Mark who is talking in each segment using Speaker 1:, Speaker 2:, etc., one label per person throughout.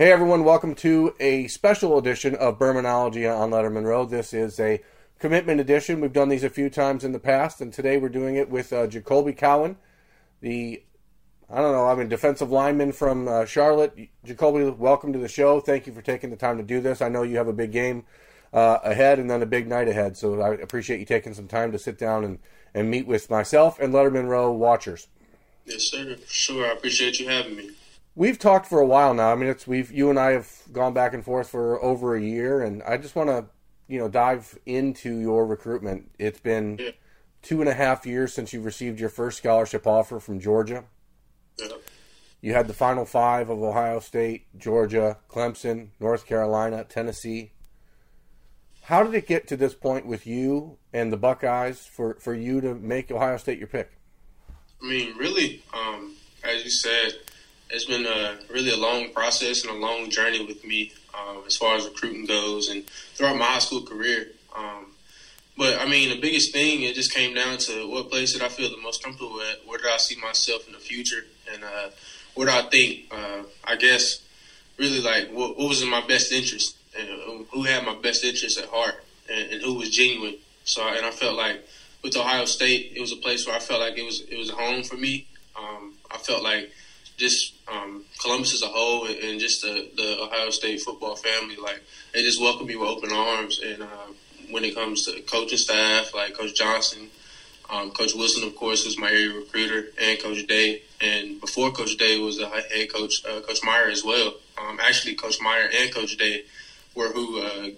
Speaker 1: Hey everyone, welcome to a special edition of Bermanology on Letterman Row. This is a commitment edition. We've done these a few times in the past, and today we're doing it with uh, Jacolbe Cowan, the I don't know, I mean, defensive lineman from uh, Charlotte. Jacoby, welcome to the show. Thank you for taking the time to do this. I know you have a big game uh, ahead and then a big night ahead, so I appreciate you taking some time to sit down and, and meet with myself and Letterman Row watchers.
Speaker 2: Yes, sir. Sure, I appreciate you having me.
Speaker 1: We've talked for a while now. I mean, it's we've you and I have gone back and forth for over a year, and I just want to you know dive into your recruitment. It's been
Speaker 2: Yeah.
Speaker 1: two and a half years since you received your first scholarship offer from Georgia.
Speaker 2: Yeah.
Speaker 1: You had the final five of Ohio State, Georgia, Clemson, North Carolina, Tennessee. How did it get to this point with you and the Buckeyes for, for you to make Ohio State your pick?
Speaker 2: I mean, really, um, as you said, it's been a really a long process and a long journey with me um, as far as recruiting goes and throughout my high school career. Um, but I mean, the biggest thing it just came down to what place did I feel the most comfortable at? Where did I see myself in the future? And uh, what do I think? Uh, I guess really like what, what was in my best interest and who had my best interest at heart and, and who was genuine. So and I felt like with Ohio State, it was a place where I felt like it was it was a home for me. Um, I felt like just um, Columbus as a whole and, and just the, the Ohio State football family, like they just welcomed me with open arms. And uh, when it comes to coaching staff, like Coach Johnson, um, Coach Wilson, of course, was my area recruiter, and Coach Day. And before Coach Day was a head coach, uh, Coach Meyer as well. Um, actually, Coach Meyer and Coach Day were who uh,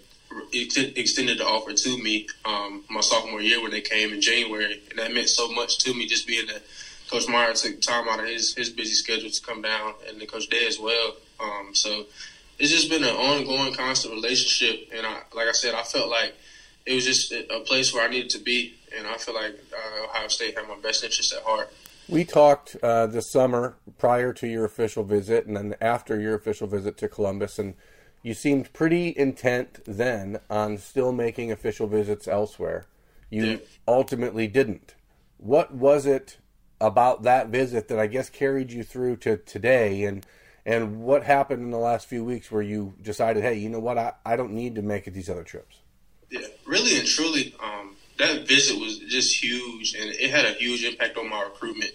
Speaker 2: extended the offer to me um, my sophomore year when they came in January, and that meant so much to me. Just being that Coach Meyer took time out of his his busy schedule to come down, and then Coach Day as well. Um, so it's just been an ongoing, constant relationship, and I, like I said, I felt like it was just a place where I needed to be, and I feel like uh, Ohio State had my best interests at heart.
Speaker 1: We talked uh, this summer prior to your official visit and then after your official visit to Columbus, and you seemed pretty intent then on still making official visits elsewhere. You
Speaker 2: Yeah.
Speaker 1: ultimately didn't. What was it about that visit that I guess carried you through to today, and and what happened in the last few weeks where you decided, hey, you know what, I, I don't need to make these other trips?
Speaker 2: Yeah, really and truly, um, that visit was just huge, and it had a huge impact on my recruitment.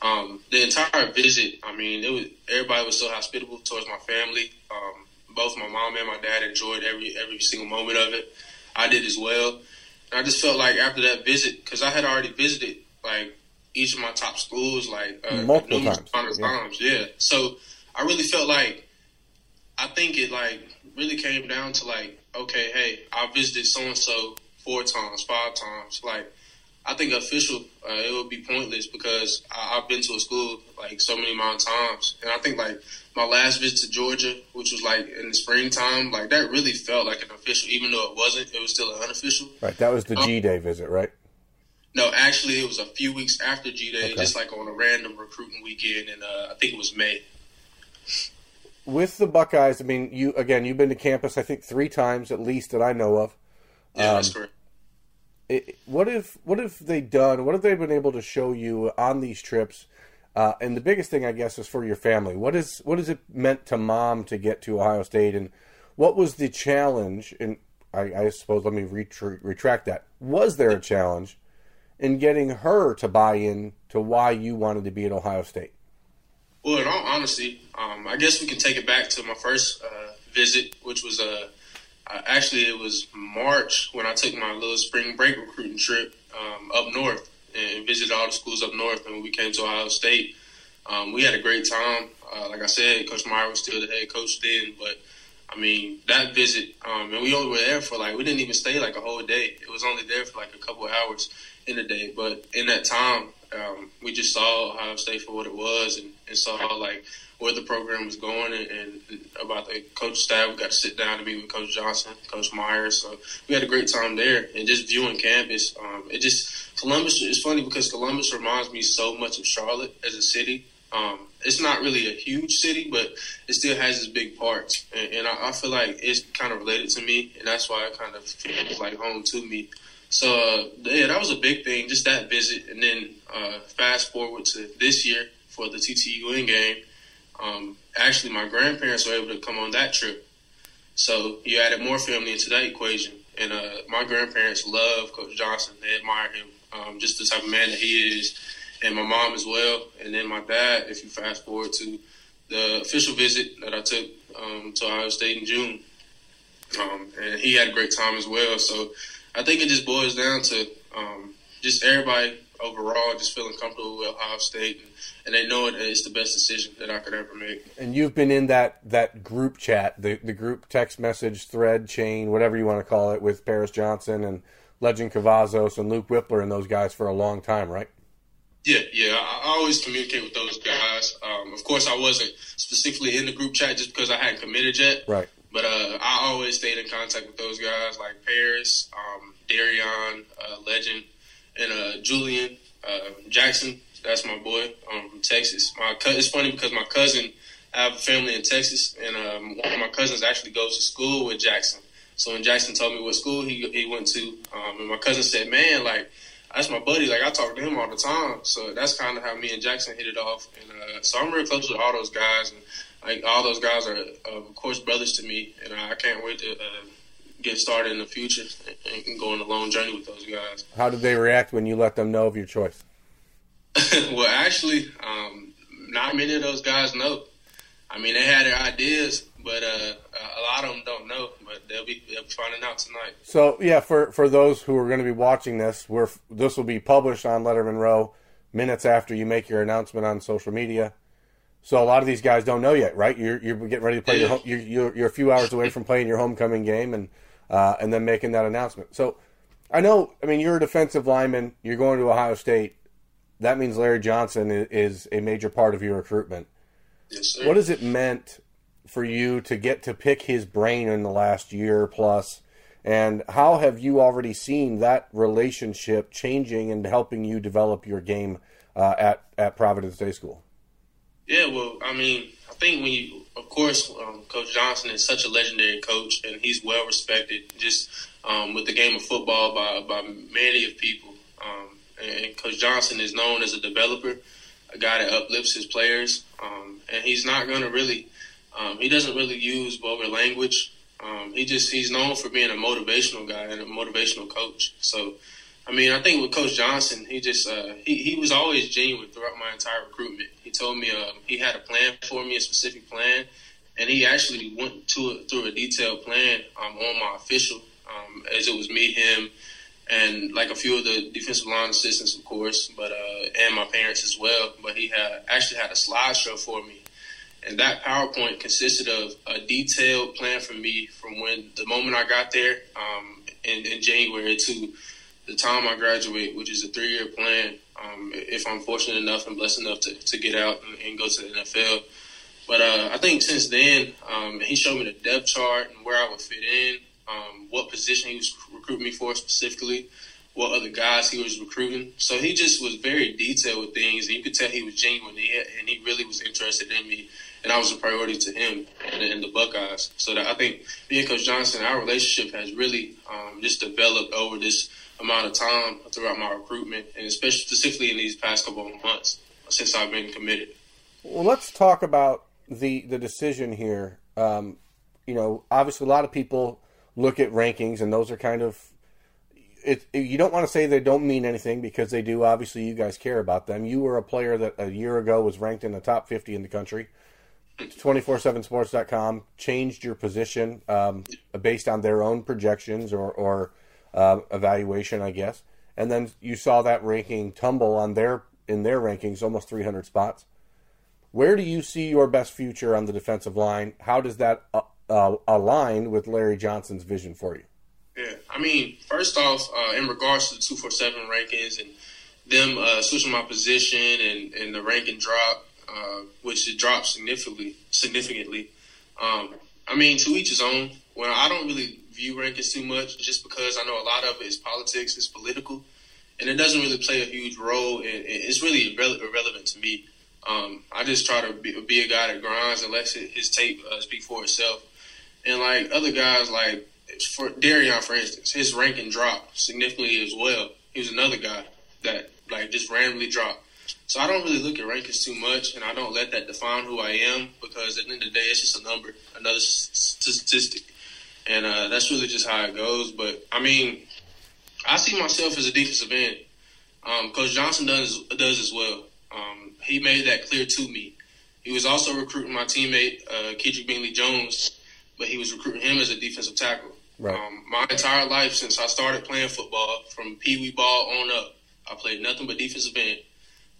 Speaker 2: Um, the entire visit, I mean, it was everybody was so hospitable towards my family. Um, both my mom and my dad enjoyed every every single moment of it. I did as well, and I just felt like after that visit, because I had already visited like each of my top schools, like uh,
Speaker 1: Multiple
Speaker 2: numerous
Speaker 1: times,
Speaker 2: of
Speaker 1: yeah.
Speaker 2: times, yeah. So I really felt like I think it like really came down to like, okay, hey, I visited so and so four times, five times. Like, I think official, uh, it would be pointless because I, I've been to a school like so many amount of times, and I think like my last visit to Georgia, which was like in the springtime, like that really felt like an official, even though it wasn't. It was still an unofficial.
Speaker 1: Right, that was the
Speaker 2: Um,
Speaker 1: G Day visit, right?
Speaker 2: No, actually, it was a few weeks after G Day,
Speaker 1: Okay.
Speaker 2: just like on a random recruiting weekend, and uh, I think it was May.
Speaker 1: with the Buckeyes, I mean, you again, you've been to campus, I think, three times at least that I know of.
Speaker 2: Yeah,
Speaker 1: Um,
Speaker 2: that's correct.
Speaker 1: It, what if what have they done? What have they been able to show you on these trips? Uh, and the biggest thing, I guess, is for your family. What is what has it meant to mom to get to Ohio State, and what was the challenge? And I, I suppose let me retr- retract that. Was there a challenge in getting her to buy in to why you wanted to be at Ohio State?
Speaker 2: Well, in all honesty, um, I guess we can take it back to my first uh, visit, which was uh, actually it was March when I took my little spring break recruiting trip um, up north and visited all the schools up north. And when we came to Ohio State, um, we had a great time. Uh, like I said, Coach Meyer was still the head coach then, but I mean that visit, um, and we only were there for like we didn't even stay like a whole day. It was only there for like a couple hours in the day, but in that time, um, we just saw Ohio State for what it was, and, and saw like where the program was going and, and, about the coach staff. We got to sit down and meet with Coach Johnson, Coach Myers. So we had a great time there. And just viewing campus, um, it just Columbus. is funny because Columbus reminds me so much of Charlotte as a city. Um, it's not really a huge city, but it still has its big parts, and, and I, I, feel like it's kind of related to me, and that's why it kind of feels like home to me. So yeah, that was a big thing, just that visit, and then uh, fast forward to this year for the TTUN game. Um, actually, my grandparents were able to come on that trip, so you added more family into that equation. And uh, my grandparents love Coach Johnson; they admire him, um, just the type of man that he is and my mom as well. And then my dad, if you fast forward to the official visit that I took um, to Ohio State in June. Um, and he had a great time as well. So I think it just boils down to um, just everybody overall just feeling comfortable with Ohio State, and, and they know it, it's the best decision that I could ever make.
Speaker 1: And you've been in that that group chat, the the group text message thread chain, whatever you want to call it, with Paris Johnson and Lejond Cavazos and Luke Wypler and those guys for a long time, right?
Speaker 2: Yeah, yeah. I, I always communicate with those guys. Um, of course, I wasn't specifically in the group chat just because I hadn't committed yet.
Speaker 1: Right.
Speaker 2: But uh, I always stayed in contact with those guys like Paris, um, Darrion, uh, Lejond, and uh, Julian uh, Jackson. That's my boy um, from Texas. My co- it's funny because my cousin, I have a family in Texas, and um, one of my cousins actually goes to school with Jackson. So when Jackson told me what school he he went to, um, and my cousin said, "Man, like." That's my buddy. Like I talk to him all the time, so that's kind of how me and Jackson hit it off. And uh, so I'm real close with all those guys, and like all those guys are uh, of course brothers to me, and I can't wait to uh, get started in the future and, go on a long journey with those guys.
Speaker 1: How did they react when you let them know of your choice?
Speaker 2: well, actually, um, not many of those guys know. I mean, they had their ideas, but uh, a lot of them don't know. But they'll be, they'll be finding out tonight.
Speaker 1: So yeah, for for those who are going to be watching this, we're this will be published on Letterman Row minutes after you make your announcement on social media. So a lot of these guys don't know yet, right? You're you're getting ready to play yeah. your home, you're, you're, you're a few hours away from playing your homecoming game and uh, and then making that announcement. So I know, I mean, you're a defensive lineman. You're going to Ohio State. That means Larry Johnson is a major part of your recruitment.
Speaker 2: Yes, sir.
Speaker 1: What has it meant for you to get to pick his brain in the last year plus? And how have you already seen that relationship changing and helping you develop your game uh, at at Providence Day School?
Speaker 2: Yeah, well, I mean, I think when you, of course, um, Coach Johnson is such a legendary coach, and he's well respected just um, with the game of football by by many of people. Um, and Coach Johnson is known as a developer, a guy that uplifts his players, um, and he's not going to really um, he doesn't really use vulgar language. Um, he just he's known for being a motivational guy and a motivational coach. So, I mean, I think with Coach Johnson, he just uh, he he was always genuine throughout my entire recruitment. He told me uh, he had a plan for me, a specific plan, and he actually went to a, through a detailed plan um, on my official, um, as it was me, him, and like a few of the defensive line assistants, of course, but uh, and my parents as well. But he had actually had a slideshow for me and that PowerPoint consisted of a detailed plan for me from when the moment I got there um, in, in, January to the time I graduate, which is a three year plan. Um, if I'm fortunate enough and blessed enough to, to get out and, and, go to the NFL. But uh, I think since then, um, he showed me the depth chart and where I would fit in, um, what position he was recruiting me for specifically, what other guys he was recruiting. So he just was very detailed with things, and you could tell he was genuine, and he, really was interested in me and I was a priority to him and, and the Buckeyes. So that I think me and Coach Johnson, our relationship has really um, just developed over this amount of time throughout my recruitment, and especially specifically in these past couple of months since I've been committed.
Speaker 1: Well, let's talk about the the decision here. Um, you know, obviously, a lot of people look at rankings, and those are kind of it, you don't want to say they don't mean anything because they do. Obviously, you guys care about them. You were a player that a year ago was ranked in the top 50 in the country. 247sports.com changed your position um, based on their own projections or, or uh, evaluation, I guess. And then you saw that ranking tumble on their in their rankings almost 300 spots. Where do you see your best future on the defensive line? How does that uh, uh, align with Larry Johnson's vision for you?
Speaker 2: Yeah, I mean, first off, uh, in regards to the 247 rankings and them uh, switching my position and, and the ranking drop, uh, which it dropped significantly. Significantly, um, I mean, to each his own. Well, I don't really view rankings too much, just because I know a lot of it is politics, it's political, and it doesn't really play a huge role. And it's really irre- irrelevant to me. Um, I just try to be, be, a guy that grinds and lets his tape uh, speak for itself. And like other guys, like for Darrion, for instance, his ranking dropped significantly as well. He was another guy that like just randomly dropped. So I don't really look at rankings too much, and I don't let that define who I am because at the end of the day, it's just a number, another statistic, and uh, that's really just how it goes. But I mean, I see myself as a defensive end. Um, Coach Johnson does does as well. Um, he made that clear to me. He was also recruiting my teammate uh, Kedrick Bingley Jones, but he was recruiting him as a defensive tackle. Right. Um, my entire life since I started playing football, from pee wee ball on up, I played nothing but defensive end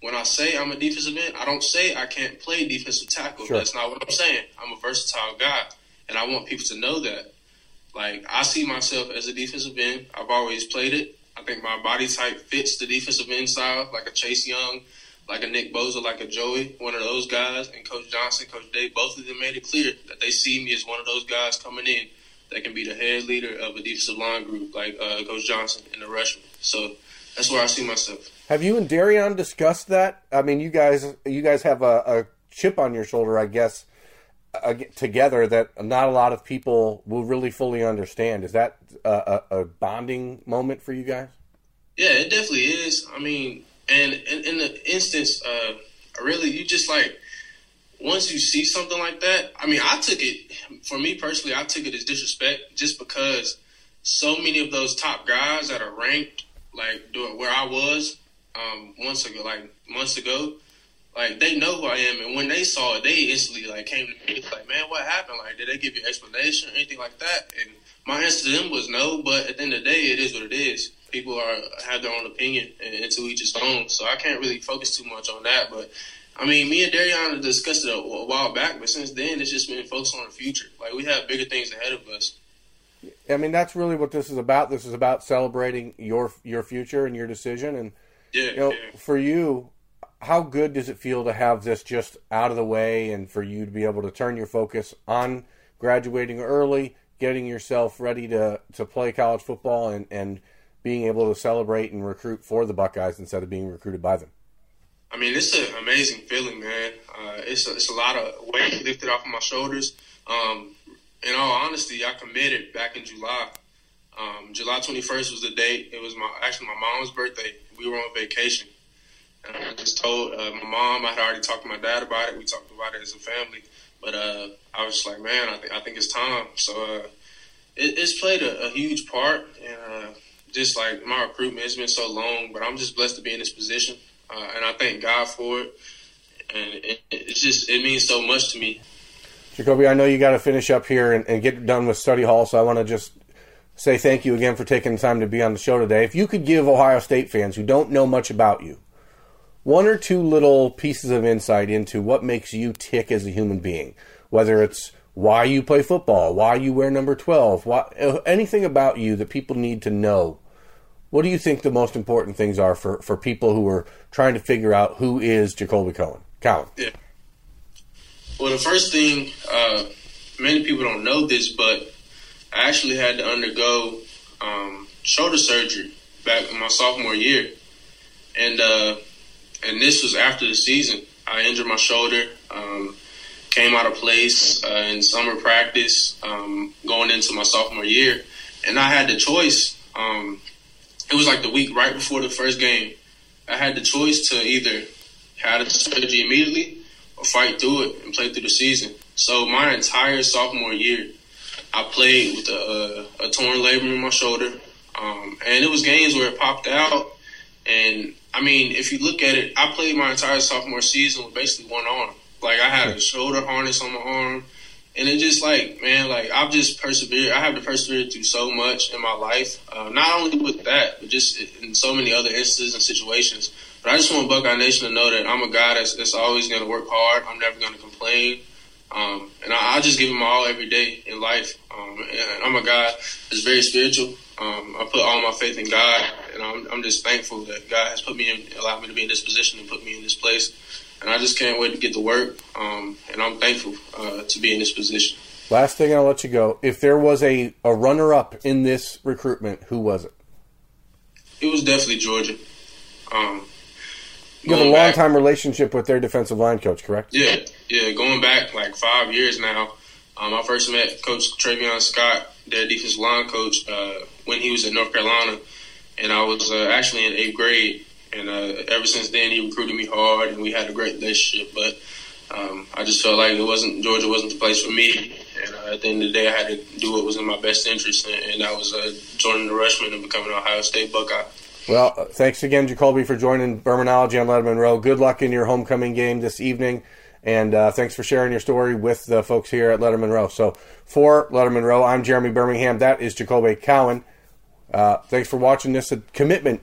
Speaker 2: when I say I'm a defensive end, I don't say I can't play defensive tackle. Sure. That's not what I'm saying. I'm a versatile guy, and I want people to know that. Like I see myself as a defensive end. I've always played it. I think my body type fits the defensive end style, like a Chase Young, like a Nick Bosa, like a Joey, one of those guys. And Coach Johnson, Coach Day, both of them made it clear that they see me as one of those guys coming in that can be the head leader of a defensive line group, like uh, Coach Johnson and the Rushmen. So that's where I see myself.
Speaker 1: Have you and Darrion discussed that? I mean, you guys, you guys have a, a chip on your shoulder, I guess, uh, together that not a lot of people will really fully understand. Is that a, a, bonding moment for you guys?
Speaker 2: Yeah, it definitely is. I mean, and in, in the instance, uh, really, you just like once you see something like that. I mean, I took it for me personally. I took it as disrespect just because so many of those top guys that are ranked like where I was um, months ago, like months ago, like they know who I am, and when they saw it, they instantly like came to me like, "Man, what happened? Like, did they give you an explanation or anything like that?" And my answer to them was no. But at the end of the day, it is what it is. People are have their own opinion, and, and to each his own. So I can't really focus too much on that. But I mean, me and Darrion discussed it a, a while back, but since then, it's just been focused on the future. Like we have bigger things ahead of us.
Speaker 1: I mean, that's really what this is about. This is about celebrating your your future and your decision, and
Speaker 2: yeah,
Speaker 1: you know,
Speaker 2: yeah.
Speaker 1: for you, how good does it feel to have this just out of the way and for you to be able to turn your focus on graduating early, getting yourself ready to, to play college football and, and being able to celebrate and recruit for the Buckeyes instead of being recruited by them?
Speaker 2: I mean, it's an amazing feeling, man. Uh, it's, a, it's a lot of weight lifted off of my shoulders. Um, in all honesty, I committed back in July. Um, July 21st was the date. It was my actually my mom's birthday. We were on vacation, and I just told uh, my mom. I had already talked to my dad about it. We talked about it as a family, but uh, I was like, man, I think I think it's time. So uh, it, it's played a, a, huge part, and uh, just like my recruitment, it's been so long, but I'm just blessed to be in this position, uh, and I thank God for it. And it, it's just it means so much to me.
Speaker 1: Jacoby, I know you got to finish up here and, and get done with study hall, so I want to just say thank you again for taking the time to be on the show today. If you could give Ohio State fans who don't know much about you one or two little pieces of insight into what makes you tick as a human being, whether it's why you play football, why you wear number 12, why, anything about you that people need to know. What do you think the most important things are for, for people who are trying to figure out who is Jacoby Cohen? Cowan.
Speaker 2: Yeah. Well, the first thing, uh, many people don't know this, but I actually had to undergo um, shoulder surgery back in my sophomore year, and uh, and this was after the season. I injured my shoulder, um, came out of place uh, in summer practice, um, going into my sophomore year, and I had the choice. Um, it was like the week right before the first game. I had the choice to either have the surgery immediately or fight through it and play through the season. So my entire sophomore year, I played with a, a, a torn labrum in my shoulder, um, and it was games where it popped out. And I mean, if you look at it, I played my entire sophomore season with basically one arm. Like I had a shoulder harness on my arm, and it just like man, like I've just persevered. I have to persevere through so much in my life, uh, not only with that, but just in so many other instances and situations. But I just want Buckeye Nation to know that I'm a guy that's, that's always going to work hard. I'm never going to complain. Um, and I, I, just give him all every day in life. Um, I'm a guy that's very spiritual. Um, I put all my faith in God, and I'm, I'm, just thankful that God has put me in, allowed me to be in this position and put me in this place. And I just can't wait to get to work. Um, and I'm thankful uh, to be in this position.
Speaker 1: Last thing, I'll let you go. If there was a, a runner up in this recruitment, who was it?
Speaker 2: It was definitely Georgia. Um,
Speaker 1: You have a long
Speaker 2: back-
Speaker 1: time relationship with their defensive line coach, correct?
Speaker 2: Yeah, yeah. Going back like five years now, um, I first met Coach Travion Scott, their defensive line coach, uh, when he was at North Carolina, and I was uh, actually in eighth grade. And uh, ever since then, he recruited me hard, and we had a great relationship. But um, I just felt like it wasn't Georgia wasn't the place for me. And uh, at the end of the day, I had to do what was in my best interest, and, and that was uh, joining the Rushmen and becoming an Ohio State Buckeye.
Speaker 1: Well, uh, thanks again, Jacoby, for joining Bermanology on Letterman Row. Good luck in your homecoming game this evening, and uh, thanks for sharing your story with the folks here at Letterman Row. So, for Letterman Row, I'm Jeremy Birmingham. That is Jacoby Cowan. Uh, thanks for watching this commitment